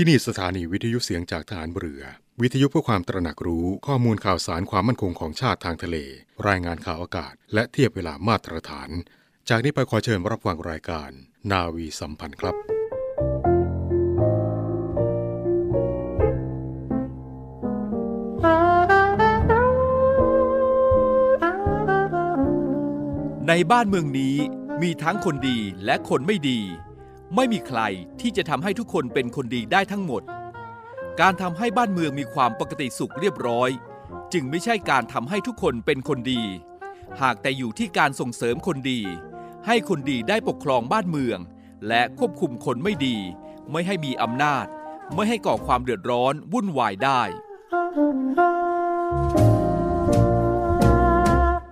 ที่นี่สถานีวิทยุเสียงจากฐานเรือ วิทยุเพื่อความตระหนักรู้ข้อมูลข่าวสารความมั่นคงของชาติทางทะเล รายงานข่าวอากาศ และเทียบเวลามาตรฐาน จากนี้ไปขอเชิญรับฟังรายการ นาวีสัมพันธ์ครับ ในบ้านเมืองนี้มีทั้งคนดีและคนไม่ดี ไม่มีใครที่จะทำให้ทุกคนเป็นคนดีได้ทั้งหมด การทำให้บ้านเมืองมีความปกติสุขเรียบร้อย จึงไม่ใช่การทำให้ทุกคนเป็นคนดี หากแต่อยู่ที่การส่งเสริมคนดี ให้คนดีได้ปกครองบ้านเมือง และควบคุมคนไม่ดี ไม่ให้มีอำนาจ ไม่ให้ก่อความเดือดร้อนวุ่นวายได้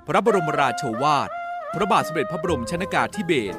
พระบรมราโชวาท พระบาทสมเด็จพระบรมชนากาธิเบศร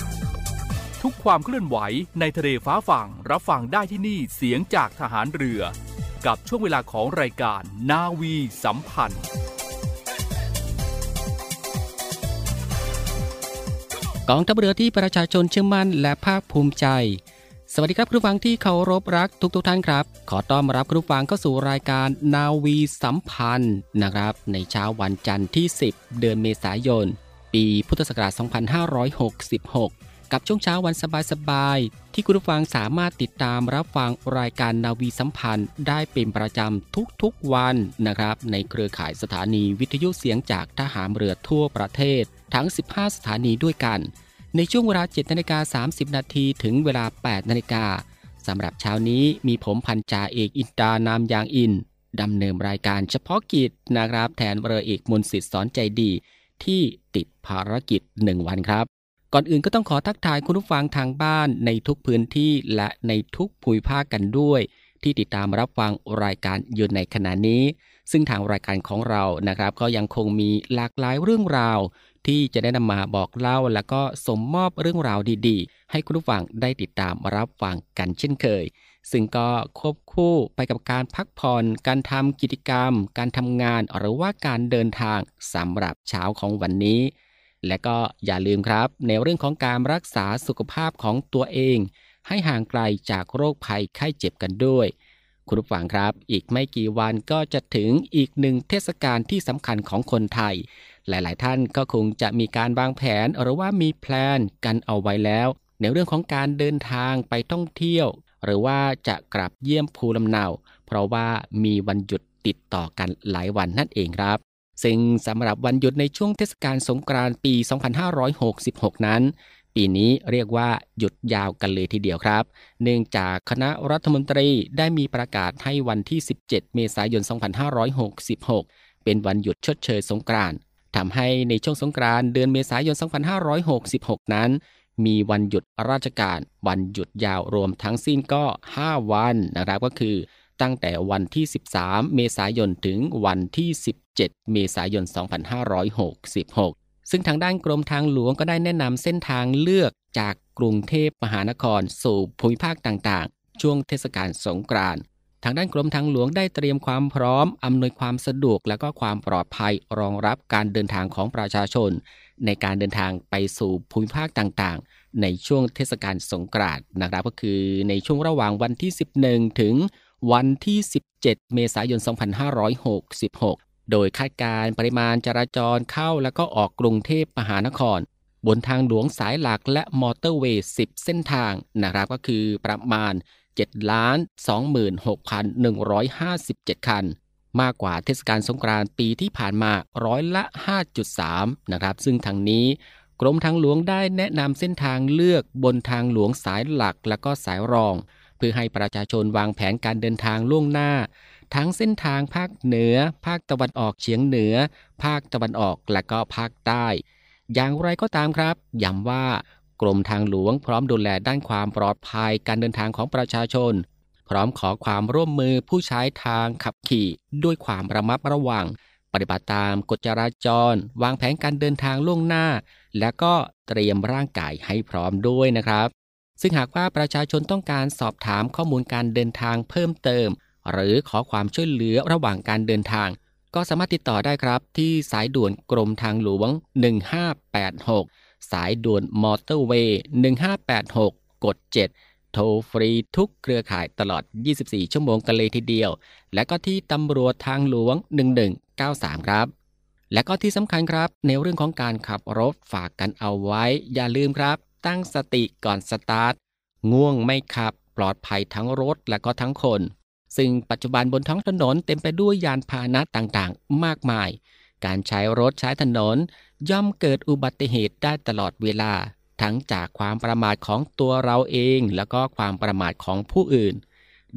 ทุกความเคลื่อนไหวในทะเลฟ้าฝั่งรับฟังได้ที่นี่เสียงจากทหารเรือ กับช่วงเวลาของรายการนาวีสัมพันธ์ กองทัพเรือที่ประชาชนเชื่อมั่นและภาคภูมิใจ สวัสดีครับคุณผู้ฟังที่เคารพรักทุกทุกๆท่านครับ ขอต้อนรับคุณผู้ฟังเข้าสู่รายการนาวีสัมพันธ์นะครับ ในเช้าวันจันทร์ที่ 10 เดือนเมษายน ปีพุทธศักราช 2566 กับช่วงเช้าวันสบายๆ ที่คุณผู้ฟังสามารถติดตามรับฟังรายการนาวีสัมพันธ์ ได้เป็นประจำทุกๆวันนะครับ ในเครือข่ายสถานีวิทยุเสียงจากทหารเรือทั่วประเทศ ทั้ง 15 สถานีด้วยกัน ในช่วงเวลา7นาฬิกา30 นาทีถึงเวลา 8 นาฬิกาสำหรับเช้านี้มีผมพันจ่าเอกอินตานามยางอินดำเนินรายการเฉพาะกิจนะครับ แทนเรือเอกมนต์สิทธิ์สอนใจดีที่ติดภารกิจ 1 วันครับ ก่อนอื่นก็ต้องขอทักทายคุณผู้ฟังทางบ้านในทุกพื้นที่และในทุกภูมิภาคกันด้วย ที่ติดตามรับฟังรายการอยู่ในขณะนี้ ซึ่งทางรายการของเรานะครับ ก็ยังคงมีหลากหลายเรื่องราว ที่จะได้นำมาบอกเล่า และก็สมมอบเรื่องราวดีๆ ให้คุณผู้ฟังได้ติดตามรับฟังกันเช่นเคย ซึ่งก็ควบคู่ไปกับการพักผ่อนการทำกิจกรรม การทำงานหรือว่าการเดินทางสำหรับเช้าของวันนี้ และก็อย่าลืมครับ ในเรื่องของการรักษาสุขภาพของตัวเอง ให้ห่างไกลจากโรคภัยไข้เจ็บกันด้วย คุณผู้ฟังครับ อีกไม่กี่วันก็จะถึงอีกหนึ่งเทศกาลที่สำคัญของคนไทย หลาย ๆ ท่านก็คงจะมีการวางแผนหรือว่ามีแพลนกันเอาไว้แล้ว ในเรื่องของการเดินทางไปท่องเที่ยว หรือว่าจะกลับเยี่ยมภูลำเนา เพราะว่ามีวันหยุดติดต่อกันหลายวันนั่นเองครับ ซึ่งสำหรับวันหยุดในช่วงเทศกาลสงกรานต์ปี 2566 นั้น ปีนี้เรียกว่าหยุดยาวกันเลยทีเดียวครับ เนื่องจากคณะรัฐมนตรีได้มีประกาศให้วันที่ 17 เมษายน 2566 เป็นวันหยุดชดเชยสงกรานต์ทำให้ในช่วงสงกรานต์เดือนเมษายน 2566 นั้น มีวันหยุดราชการ วันหยุดยาวรวมทั้งสิ้นก็ 5 วันนะครับก็คือตั้งแต่วันที่ 13 เมษายนถึงวันที่ 7 เมษายน 2566 ซึ่งทางด้านกรมทางหลวงก็ได้แนะนำเส้นทางเลือกจากกรุงเทพมหานครสู่ภูมิภาคต่างๆ ช่วงเทศกาลสงกรานต์ทางด้านกรมทางหลวงได้เตรียมความพร้อม อำนวยความสะดวกและก็ความปลอดภัยรองรับการเดินทางของประชาชน ในการเดินทางไปสู่ภูมิภาคต่างๆ ในช่วงเทศกาลสงกรานต์นะครับก็คือในช่วงระหว่างวันที่ 11 ถึงวันที่ 17 เมษายน 2566 โดยคาดการณ์ปริมาณจราจรเข้าและก็ออกกรุงเทพมหานคร บนทางหลวงสายหลักและมอเตอร์เวย์ 10 เส้นทางนะครับก็คือประมาณ 7 ล้าน 26,157 คัน มากกว่าเทศกาลสงกรานต์ปีที่ผ่านมาร้อยละ 5.3 นะครับ ซึ่งทางนี้กรมทางหลวงได้แนะนำเส้นทางเลือกบนทางหลวงสายหลักและก็สายรอง เพื่อให้ประชาชนวางแผนการเดินทางล่วงหน้า ทั้งเส้นทางภาคเหนือ ภาคตะวันออกเฉียงเหนือ ภาคตะวันออกและก็ภาคใต้ อย่างไรก็ตามครับย้ำว่ากรมทางหลวงพร้อมดูแลด้านความปลอดภัยการเดินทางของประชาชน พร้อมขอความร่วมมือผู้ใช้ทางขับขี่ด้วยความระมัดระวัง ปฏิบัติตามกฎจราจร วางแผนการเดินทางล่วงหน้า และก็เตรียมร่างกายให้พร้อมด้วยนะครับ ซึ่งหากว่าประชาชนต้องการสอบถามข้อมูลการเดินทางเพิ่มเติม หรือขอความช่วยเหลือระหว่างการเดินทาง ก็สามารถติดต่อได้ครับ ที่สายด่วนกรมทางหลวง 1586 สายด่วนมอเตอร์เวย์ 1586 กด 7 โทรฟรีทุกเครือข่ายตลอด 24 ชั่วโมงกันเลยทีเดียว และก็ที่ตำรวจทางหลวง 1193 ครับและก็ที่สำคัญครับ ในเรื่องของการขับรถฝากกันเอาไว้ อย่าลืมครับ ตั้งสติก่อนสตาร์ทง่วงไม่ขับ ปลอดภัยทั้งรถและก็ทั้งคน ซึ่งปัจจุบันบนท้องถนนเต็มไปด้วยยานพาหนะต่างๆ มากมาย การใช้รถใช้ถนน ย่อมเกิดอุบัติเหตุได้ตลอดเวลา ทั้งจากความประมาทของตัวเราเอง แล้วก็ความประมาทของผู้อื่น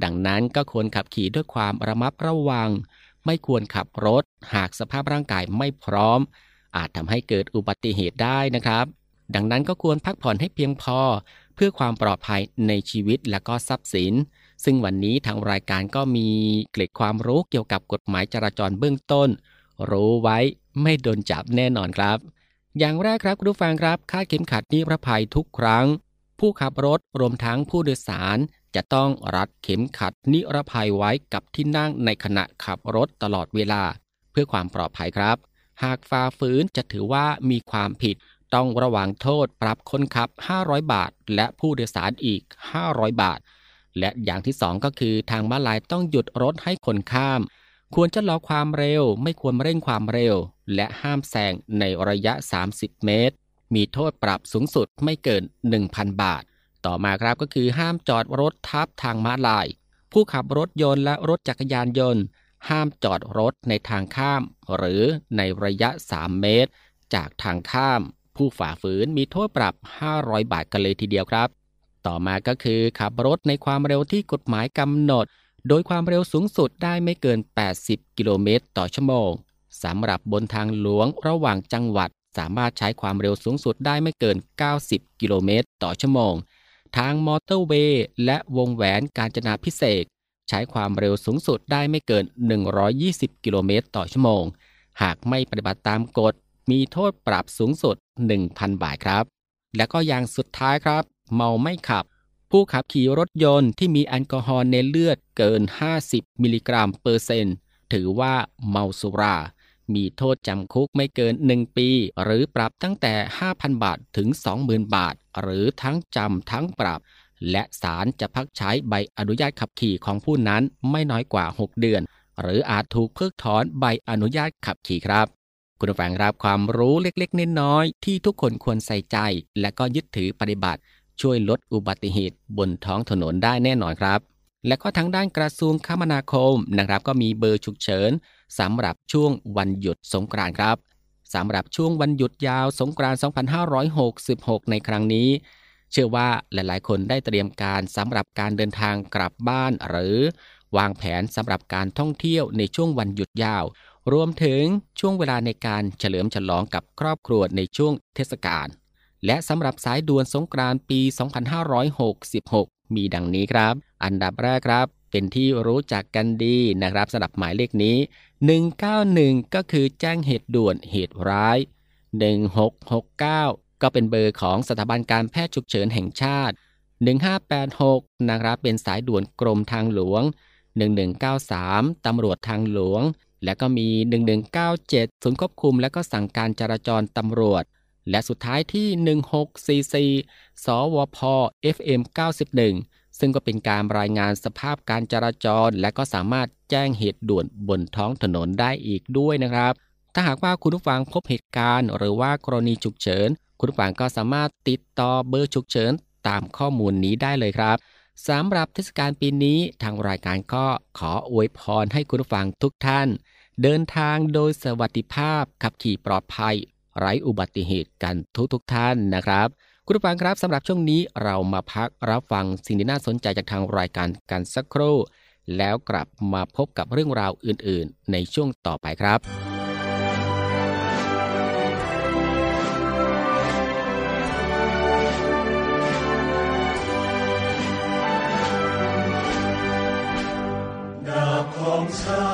ดังนั้นก็ควรขับขี่ด้วยความระมัดระวัง ไม่ควรขับรถ หากสภาพร่างกายไม่พร้อม อาจทำให้เกิดอุบัติเหตุได้นะครับ ดังนั้นก็ควรพักผ่อนให้เพียงพอ เพื่อความปลอดภัยในชีวิตและก็ทรัพย์สิน ซึ่งวันนี้ทางรายการก็มีเกร็ดความรู้เกี่ยวกับกฎหมายจราจรเบื้องต้น รู้ไว้ไม่โดนจับแน่นอนครับ อย่างแรกครับคุณผู้ฟังครับคาดเข็มขัดนิรภัยทุกครั้ง ผู้ขับรถรวมทั้งผู้โดยสาร จะต้องรัดเข็มขัดนิรภัยไว้กับที่นั่งในขณะขับรถตลอดเวลา เพื่อความปลอดภัยครับ หากฝ่าฝืนจะถือว่ามีความผิด ต้องระวังโทษปรับคนขับ 500 บาท และผู้โดยสารอีก 500 บาท และอย่างที่สองก็คือทางม้าลายต้องหยุดรถให้คนข้าม ควรจะรอความเร็ว ไม่ควรเร่งความเร็ว และห้ามแซงในระยะ 30 เมตร มีโทษปรับสูงสุดไม่เกิน 1,000 บาท ต่อมาครับก็คือห้ามจอดรถทับทางม้าลาย ผู้ขับรถยนต์และรถจักรยานยนต์ ห้ามจอดรถในทางข้าม หรือในระยะ 3 เมตร จากทางข้าม ผู้ฝ่าฝืนมีโทษปรับ 500 บาทกันเลยทีเดียวครับ ต่อมาก็คือขับรถในความเร็วที่กฎหมายกำหนด โดยความเร็วสูงสุดได้ไม่เกิน 80 กิโลเมตรต่อชั่วโมงสำหรับบนทางหลวงระหว่างจังหวัด สามารถใช้ความเร็วสูงสุดได้ไม่เกิน 90 กิโลเมตรต่อชั่วโมง ทางมอเตอร์เวย์และวงแหวนการจนาพิเศษใช้ความเร็วสูงสุดได้ไม่เกิน 120 กิโลเมตรต่อชั่วโมง หากไม่ปฏิบัติตามกฎ มีโทษปรับสูงสุด 1,000 บาทครับ และก็อย่างสุดท้ายครับ เมาไม่ขับ ผู้ขับขี่รถยนต์ที่มีแอลกอฮอล์ในเลือดเกิน 50 มิลลิกรัมเปอร์เซ็นต์ถือว่าเมาสุรา มีโทษจำคุกไม่เกิน 1 ปี หรือปรับตั้งแต่ 5,000 บาทถึง 20,000 บาท หรือทั้งจำทั้งปรับ และศาลจะพักใช้ใบอนุญาตขับขี่ของผู้นั้นไม่น้อยกว่า 6 เดือน หรืออาจถูกเพิกถอนใบอนุญาตขับขี่ครับคุณผู้ฟังรับความรู้เล็กๆน้อยๆที่ทุกคนควรใส่ใจ และก็ยึดถือปฏิบัติ ช่วยลดอุบัติเหตุบนท้องถนนได้แน่นอนครับ และก็ทางด้านกระทรวงคมนาคมนะครับ ก็มีเบอร์ฉุกเฉินสำหรับช่วงวันหยุดสงกรานต์ครับสำหรับช่วงวันหยุดยาวสงกรานต์2566 ในครั้งนี้ เชื่อว่าหลายๆ คนได้เตรียมการสำหรับการเดินทางกลับบ้านหรือ วางแผนสำหรับการท่องเที่ยวในช่วงวันหยุดยาว รวมถึงช่วงเวลาในการเฉลิมฉลองกับครอบครัวในช่วงเทศกาล และสำหรับสายด่วนสงกรานต์ปี 2566 มีดังนี้ครับ อันดับแรกครับ เป็นที่รู้จักกันดีนะครับสำหรับหมายเลขนี้ 191 ก็คือแจ้งเหตุด่วนเหตุร้าย 1669 ก็เป็นเบอร์ของสถาบันการแพทย์ฉุกเฉินแห่งชาติ 1586 นะครับเป็นสายด่วนกรมทางหลวง 1193 ตำรวจทางหลวงและก็มี 1197 ศูนย์ควบคุมและก็สั่งการจราจรตำรวจ และสุดท้ายที่ 1644 สวพ FM 91 ซึ่งก็เป็นการรายงานสภาพการจราจร และก็สามารถแจ้งเหตุด่วนบนท้องถนนได้อีกด้วยนะครับ ถ้าหากว่าคุณผู้ฟังพบเหตุการณ์ หรือว่ากรณีฉุกเฉิน คุณผู้ฟังก็สามารถติดต่อเบอร์ฉุกเฉินตามข้อมูลนี้ได้เลยครับสำหรับเทศกาลปีนี้ทางรายการก็ขออวยพรให้คุณผู้ฟังทุกท่าน เดินทางโดยสวัสดิภาพขับขี่ปลอดภัย ไร้อุบัติเหตุกันทุกทุกท่านนะครับ คุณผู้ฟังครับสำหรับช่วงนี้เรามาพักรับฟังสิ่งที่น่าสนใจจากทางรายการกันสักครู่ แล้วกลับมาพบกับเรื่องราวอื่น ๆ ในช่วงต่อไปครับของชาติเล่มนี้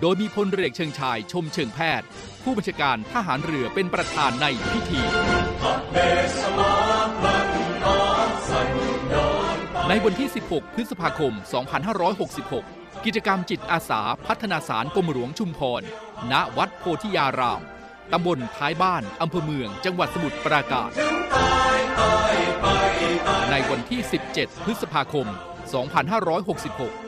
โดยมีพลเรือเชิงชายชมเชิงแพทย์ ผู้บัญชาการทหารเรือเป็นประธานในพิธี ในวันที่ 16 พฤษภาคม 2566 กิจกรรมจิตอาสาพัฒนาสารกรมหลวงชุมพร ณ วัดโพธิยาราม ตำบลท้ายบ้าน อำเภอเมือง จังหวัดสมุทรปราการ ในวันที่ 17 พฤษภาคม 2566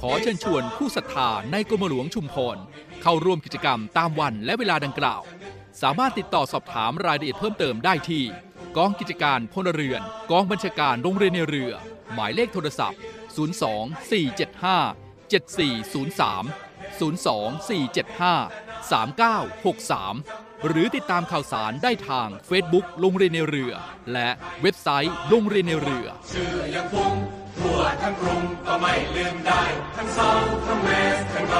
ขอเชิญชวนผู้ศรัทธาในกรมหลวงชุมพร เข้าร่วมกิจกรรมตามวันและเวลาดังกล่าว สามารถติดต่อสอบถามรายละเอียดเพิ่มเติมได้ที่ กองกิจการพลเรือน กองบัญชาการโรงเรียนในเรือ หมายเลขโทรศัพท์ 02 475 7403 02 475 3963 หรือติดตามข่าวสารได้ทาง Facebook โรงเรียนในเรือ และเว็บไซต์โรงเรียนในเรือ ทั่วทั้งกรุงก็ไม่ลืมได้ ทั้งเซาทั้งเวสทั้งนอ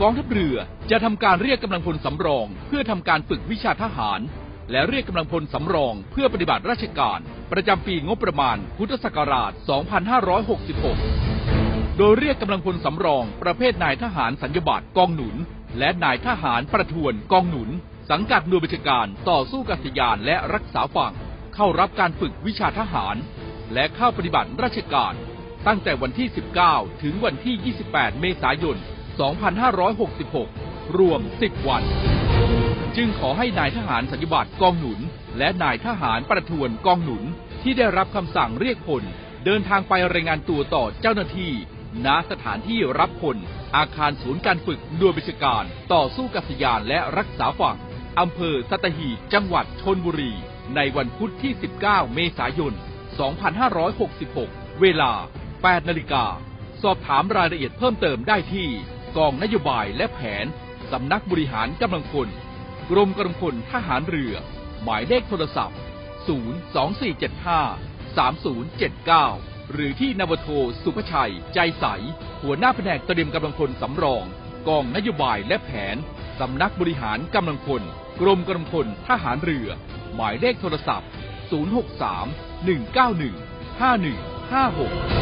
กองทัพเรือจะทำการเรียกกำลังพลสำรอง เพื่อทำการฝึกวิชาทหาร และเรียกกำลังพลสำรอง เพื่อปฏิบัติราชการ ประจำปีงบประมาณ พุทธศักราช 2566 โดยเรียกกำลังพลสำรอง ประเภทนายทหารสัญญบัตรกองหนุน และนายทหารประทวนกองหนุน สังกัดหน่วยบัญชาการต่อสู้กัษยานและรักษาฝั่งเข้ารับการฝึกวิชาทหาร และเข้าปฏิบัติราชการ ตั้งแต่วันที่ 19 ถึงวันที่ 28 เมษายน 2566 รวม 10 วัน จึงขอให้นายทหารสัญญบัตรกองหนุน และนายทหารประทวนกองหนุนที่ได้รับคำสั่งเรียกพล เดินทางไปรายงานตัวต่อเจ้าหน้าที่ณสถานที่รับคนอาคารศูนย์การฝึกหน่วยบัญชาการ ต่อสู้กับสยานและรักษาฝั่งอำเภอสัตหีบจังหวัดชนบุรี ในวันพุธที่ 19 เมษายน 2566 เวลา 8 นาฬิกา สอบถามรายละเอียดเพิ่มเติมได้ที่ กองนโยบายและแผน สำนักบริหารกำลังพลกรมกำลังพลทหารเรือ หมายเลขโทรศัพท์ 02475 3079 หรือที่นวโทสุภชัย ใจใส หัวหน้าแผนกเตรียมกำลังพลสำรอง กองนโยบายและแผน สำนักบริหารกำลังพลกรมกำลังพลทหารเรือ หมายเลขโทรศัพท์ 063 191 5156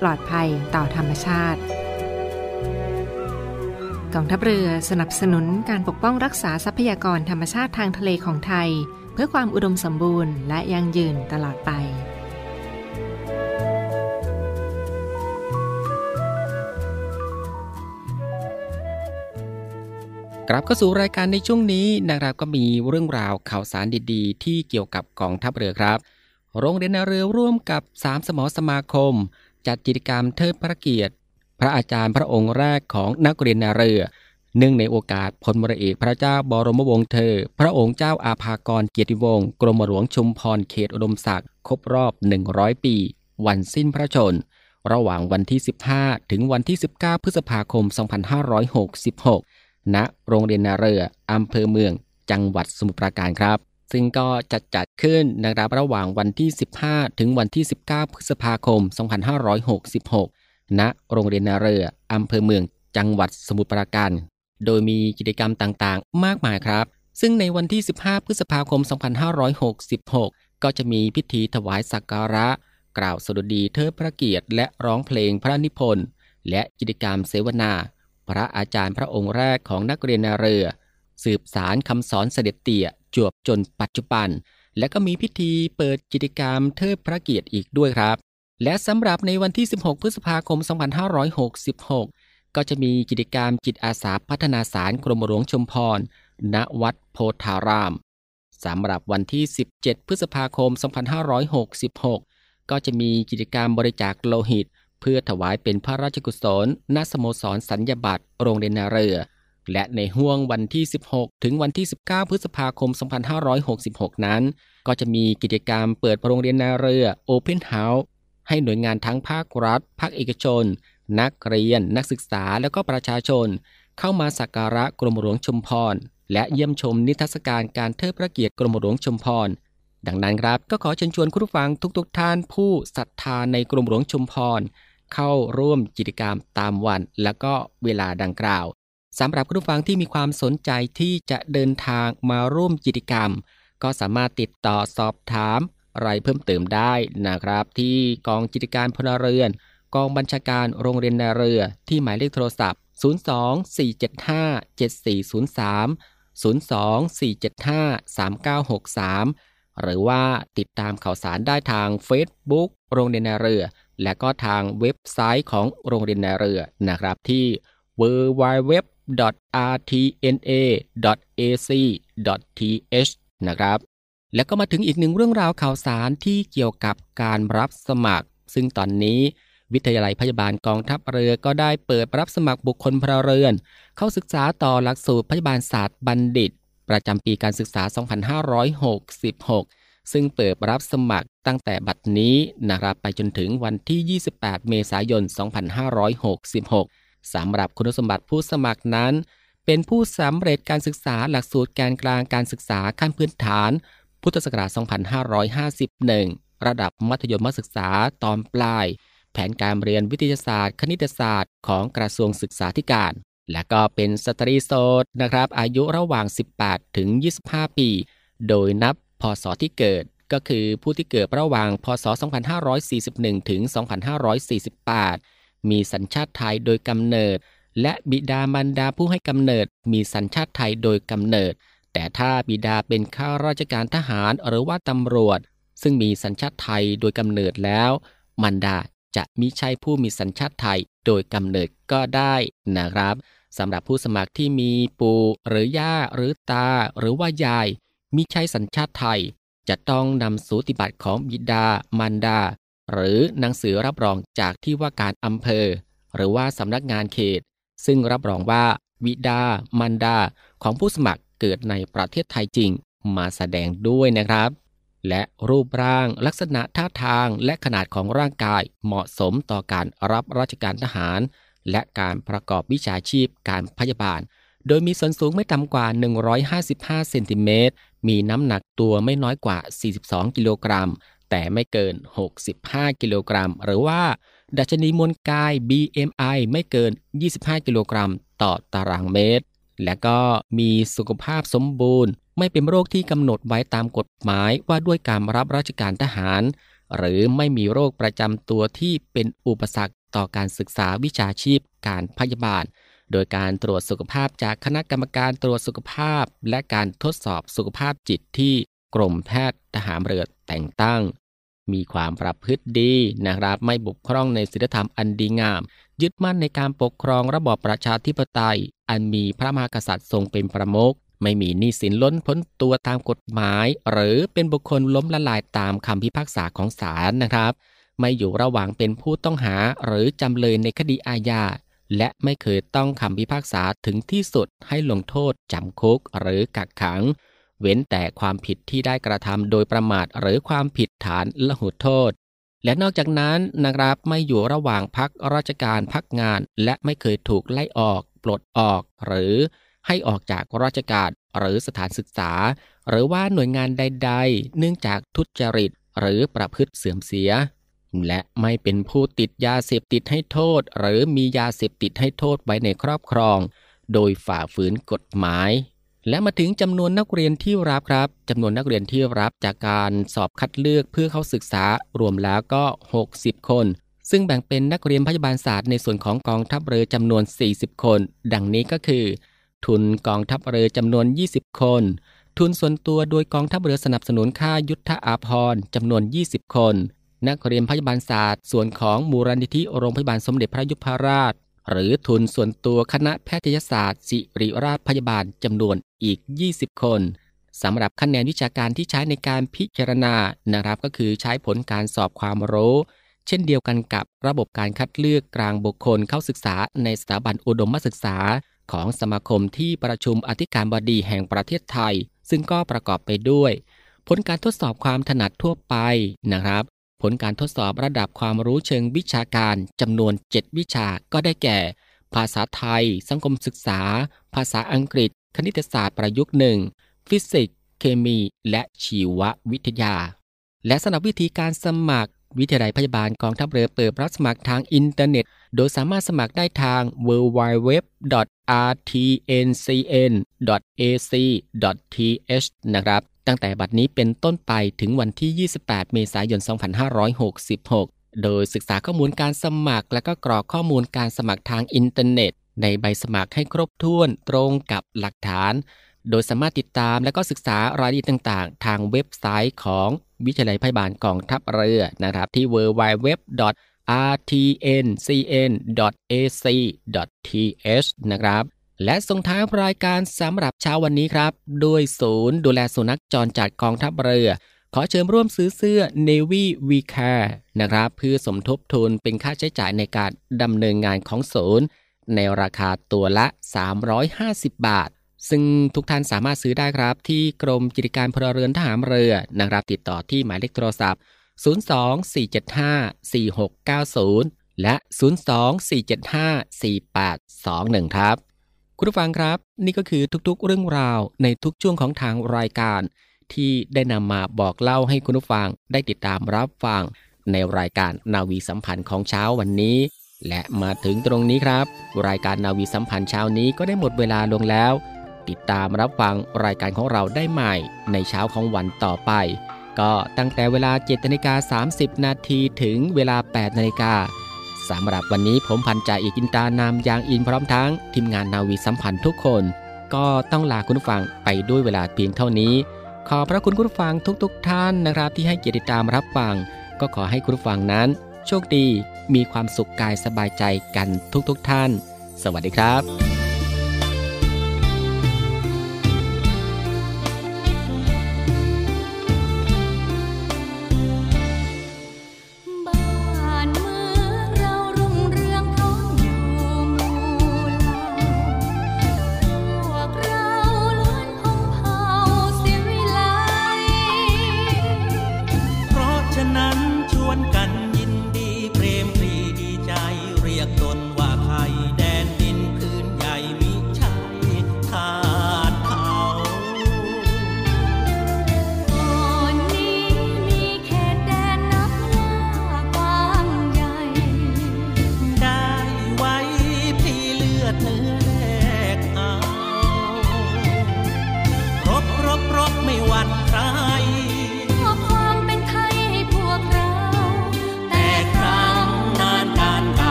ปลอดภัยต่อธรรมชาติกองทัพเรือสนับสนุนการปกป้องรักษาทรัพยากรธรรมชาติทางทะเลของไทย เพื่อความอุดมสมบูรณ์และยั่งยืนตลอดไป กลับเข้าสู่รายการในช่วงนี้นะครับก็มีเรื่องราวข่าวสารดีๆ ที่เกี่ยวกับกองทัพเรือครับ โรงเรียนเรือร่วมกับสามสมอสมาคม จัดกิจกรรมเทิดพระเกียรติ พระอาจารย์พระองค์แรกของนักเรียนนาเรือเนื่องในโอกาสพลมรเอกพระเจ้าบรมวงศ์เธอ พระองค์เจ้าอาภากรเกียรติวงศ์กรมหลวงชุมพรเขตอุดมศักดิ์ครบรอบ 100 ปี วันสิ้นพระชน ระหว่างวันที่ 15 ถึงวันที่ 19 พฤษภาคม 2566 ณ โรงเรียนนาเรืออำเภอเมือง จังหวัดสมุทรปราการครับ ซึ่งก็จัดจัดขึ้นนะครับระหว่างวันที่ 15 ถึงวันที่ 19 พฤษภาคม 2566 ณ โรงเรียนนาเรือ อำเภอเมือง จังหวัดสมุทรปราการ โดยมีกิจกรรมต่างๆ มากมายครับ ซึ่งในวันที่ 15 พฤษภาคม 2566 ก็จะมีพิธีถวายสักการะ กล่าวสดุดีเทิดพระเกียรติและร้องเพลงพระนิพนธ์และกิจกรรมเสวนา พระอาจารย์พระองค์แรกของนักเรียนนาเรือ สืบสารคำสอนเสด็จเตี่ย จวบจนปัจจุบัน และก็มีพิธีเปิดกิจกรรมเทิดพระเกียรติอีกด้วยครับ และสำหรับในวันที่ 16 พฤษภาคม 2566 ก็จะมีกิจกรรมจิตอาสาพัฒนาสารกรมหลวงชุมพร ณ วัดโพธารามสำหรับวันที่ 17 พฤษภาคม 2566 ก็จะมีกิจกรรมบริจาคโลหิต เพื่อถวายเป็นพระราชกุศลณสโมสรสัญญบัตรโรงเรียนนาเรือ และในห่วงวันที่ 16 ถึงวันที่ 19 พฤษภาคม 2566 นั้น ก็จะมีกิจกรรมเปิดโรงเรียนนาเรือ Open House ให้หน่วยงานทั้งภาครัฐ ภาคเอกชน นักเรียน นักศึกษา และก็ประชาชน เข้ามาสักการะกรมหลวงชุมพร และเยี่ยมชมนิทรรศการการเทิดพระเกียรติกรมหลวงชุมพร ดังนั้นครับก็ขอเชิญชวนคุณผู้ฟังทุกๆทท่านผู้ศรัทธาในกรมหลวงชุมพรเข้าร่วมกิจกรรมตามวันและก็เวลาดังกล่าว สำหรับคุณผู้ฟังที่มีความสนใจที่จะเดินทางมาร่วมกิจกรรม ก็สามารถติดต่อสอบถามรายเพิ่มเติมได้นะครับ ที่กองกิจการพลเรือน กองบัญชาการโรงเรียนนาเรือ ที่หมายเลขโทรศัพท์ 02 475 7403 02-475-3963 หรือว่าติดตามข่าวสารได้ทาง Facebook โรงเรียนนาเรือ และก็ทางเว็บไซต์ของโรงเรียนนาเรือนะครับที่ www.rtna.ac.th นะครับ แล้วก็มาถึงอีกหนึ่งเรื่องราวข่าวสารที่เกี่ยวกับการรับสมัคร ซึ่งตอนนี้วิทยาลัยพยาบาลกองทัพเรือก็ได้เปิดรับสมัครบุคคลพลเรือน เข้าศึกษาต่อหลักสูตรพยาบาลศาสตร์บัณฑิต ประจำปีการศึกษา 2566 ซึ่งเปิดรับสมัครตั้งแต่บัดนี้นะครับไปจนถึงวันที่ 28 เมษายน 2566 สำหรับคุณสมบัติผู้สมัครนั้น เป็นผู้สำเร็จการศึกษาหลักสูตรแกนกลางการศึกษาขั้นพื้นฐาน พุทธศักราช 2551 ระดับมัธยมศึกษาตอนปลาย แผนการเรียนวิทยาศาสตร์ คณิตศาสตร์ ของกระทรวงศึกษาธิการ และก็เป็นสตรีโสดนะครับ อายุระหว่าง 18 ถึง 25 ปี โดยนับพศที่เกิดก็คือผู้ที่เกิดระหว่าง พศ 2541 ถึง 2548 มีสัญชาติไทยโดยกำเนิด และบิดามารดาผู้ให้กำเนิด มีสัญชาติไทยโดยกำเนิด แต่ถ้าบิดาเป็นข้าราชการทหารหรือว่าตำรวจ ซึ่งมีสัญชาติไทยโดยกำเนิดแล้วมารดาจะมิใช่ผู้มีสัญชาติไทยโดยกำเนิดก็ได้นะครับสำหรับผู้สมัครที่มีปู่หรือย่าหรือตา หรือว่ายายมิใช่สัญชาติไทย จะต้องนำสูติบัตรของบิดามารดา หรือหนังสือรับรองจากที่ว่าการอำเภอ หรือว่าสำนักงานเขต ซึ่งรับรองว่าบิดามารดา ของผู้สมัครเกิดในประเทศไทยจริง มาแสดงด้วยนะครับ และรูปร่างลักษณะท่าทางและขนาดของร่างกายเหมาะสมต่อการรับราชการทหาร และการประกอบวิชาชีพการพยาบาล โดยมีส่วนสูงไม่ต่ำกว่า 155 เซนติเมตร มีน้ำหนักตัวไม่น้อยกว่า 42 กิโลกรัม แต่ไม่เกิน 65 กิโลกรัม หรือว่า ดัชนีมวลกาย BMI ไม่เกิน 25 กิโลกรัมต่อตารางเมตร และก็มีสุขภาพสมบูรณ์ ไม่เป็นโรคที่กำหนดไว้ตามกฎหมายว่าด้วยการรับราชการทหาร หรือไม่มีโรคประจำตัวที่เป็นอุปสรรคต่อการศึกษาวิชาชีพการพยาบาล โดยการตรวจสุขภาพจากคณะกรรมการตรวจสุขภาพ และการทดสอบสุขภาพจิตที่กรมแพทย์ทหารเรือแต่งตั้ง มีความประพฤติดีนะครับไม่บุกคร่องในศีลธรรมอันดีงาม ยึดมั่นในการปกครองระบอบประชาธิปไตย อันมีพระมหากษัตริย์ทรงเป็นประมุขไม่มีหนี้สินล้นพ้นตัวตามกฎหมาย หรือเป็นบุคคลล้มละลายตามคำพิพากษาของศาลนะครับ ไม่อยู่ระหว่างเป็นผู้ต้องหาหรือจำเลยในคดีอาญาและไม่เคยต้องคำพิพากษาถึงที่สุดให้ลงโทษจำคุกหรือกักขัง เว้นแต่ความผิดที่ได้กระทำโดยประมาทหรือความผิดฐานละหุโทษ และนอกจากนั้นนะครับไม่อยู่ระหว่างพักราชการพักงาน และไม่เคยถูกไล่ออก ปลดออก หรือให้ออกจากราชการหรือสถานศึกษา หรือว่าหน่วยงานใด ๆ เนื่องจากทุจริต หรือประพฤติเสื่อมเสีย และไม่เป็นผู้ติดยาเสพติดให้โทษ หรือมียาเสพติดให้โทษไว้ในครอบครอง โดยฝ่าฝืนกฎหมาย และมาถึงจำนวนนักเรียนที่รับครับจำนวนนักเรียนที่รับจากการสอบคัดเลือกเพื่อเข้าศึกษารวมแล้วก็ 60 คน ซึ่งแบ่งเป็นนักเรียนพยาบาลศาสตร์ในส่วนของกองทัพเรือจำนวน 40 คน ดังนี้ก็คือ ทุนกองทัพเรือจำนวน 20 คน ทุนส่วนตัวโดยกองทัพเรือสนับสนุนค่ายุทธอาภรณ์จำนวน 20 คน นักเรียนพยาบาลศาสตร์ ส่วนของมูลนิธิโรงพยาบาลสมเด็จพระยุพราช หรือทุนส่วนตัวคณะแพทยศาสตร์ ศิริราชพยาบาลจำนวนอีก 20 คนสำหรับคะแนนวิชาการที่ใช้ในการพิจารณานะครับ ก็คือใช้ผลการสอบความรู้ เช่นเดียวกันกับระบบการคัดเลือกกลางบุคคลเข้าศึกษาในสถาบันอุดมศึกษา ของสมาคมที่ประชุมอธิการบดีแห่งประเทศไทย ซึ่งก็ประกอบไปด้วย ผลการทดสอบความถนัดทั่วไปนะครับ ลการทดสอบระดับความรู้เชิงวิชาการจำนวน 7 วิชาก็ได้แก่ ภาษาไทย สังคมศึกษา ภาษาอังกฤษ คณิตศาสตร์ประยุกต์หนึ่งฟิสิกส์ เคมี และชีววิทยา และสำหรับวิธีการสมัคร วิทยาลัยพยาบาลกองทัพเรือเปิดรับสมัครทางอินเทอร์เน็ต โดยสามารถสมัครได้ทาง www.rtncn.ac.th นะครับ ตั้งแต่บัดนี้เป็นต้นไปถึงวันที่ 28 เมษายน 2566 โดยศึกษาข้อมูลการสมัคร และก็กรอกข้อมูลการสมัครทางอินเทอร์เน็ต ในใบสมัครให้ครบถ้วนตรงกับหลักฐาน โดยสามารถติดตามและก็ศึกษารายละเอียดต่างๆ ทางเว็บไซต์ของวิทยาลัยพยาบาลกองทัพเรือนะครับที่ www.rtncn.ac.th นะครับ และส่งท้ายรายการสำหรับเช้าวันนี้ครับ ด้วยศูนย์ดูแลสุนัขจรจัดกองทัพเรือ ขอเชิญร่วมซื้อเสื้อ Navy We Care นะครับเพื่อสมทบทุนเป็นค่าใช้จ่ายในการดำเนินงานของศูนย์ ในราคาตัวละ 350 บาท ซึ่งทุกท่านสามารถซื้อได้ครับ ที่กรมกิจการพลเรือนทหารเรือนะครับติดต่อที่หมายเลขโทรศัพท์ 024754690 และ 024754821 ครับ คุณผู้ฟังครับ นี่ก็คือทุกๆ เรื่องราวในทุกช่วงของทางรายการ ที่ได้นำมาบอกเล่าให้คุณผู้ฟังได้ติดตามรับฟัง ในรายการนาวีสัมพันธ์ของเช้าวันนี้ และมาถึงตรงนี้ครับ รายการนาวีสัมพันธ์เช้านี้ก็ได้หมดเวลาลงแล้ว ติดตามรับฟังรายการของเราได้ใหม่ ในเช้าของวันต่อไป ก็ตั้งแต่เวลา7นาฬิกา30 นาทีถึงเวลา8นาฬิกา สำหรับวันนี้ผมพันจ่าเอกอินตานามยางอินพร้อมทั้งทีมงานนาวีสัมพันธ์ทุกคน ก็ต้องลาคุณผู้ฟังไปด้วยเวลาเพียงเท่านี้ ขอพระคุณคุณผู้ฟังทุกๆทท่านนะครับ ที่ให้เกียรติตามรับฟัง ก็ขอให้คุณผู้ฟังนั้น โชคดีมีความสุขกายสบายใจกันทุกๆทท่าน สวัสดีครับ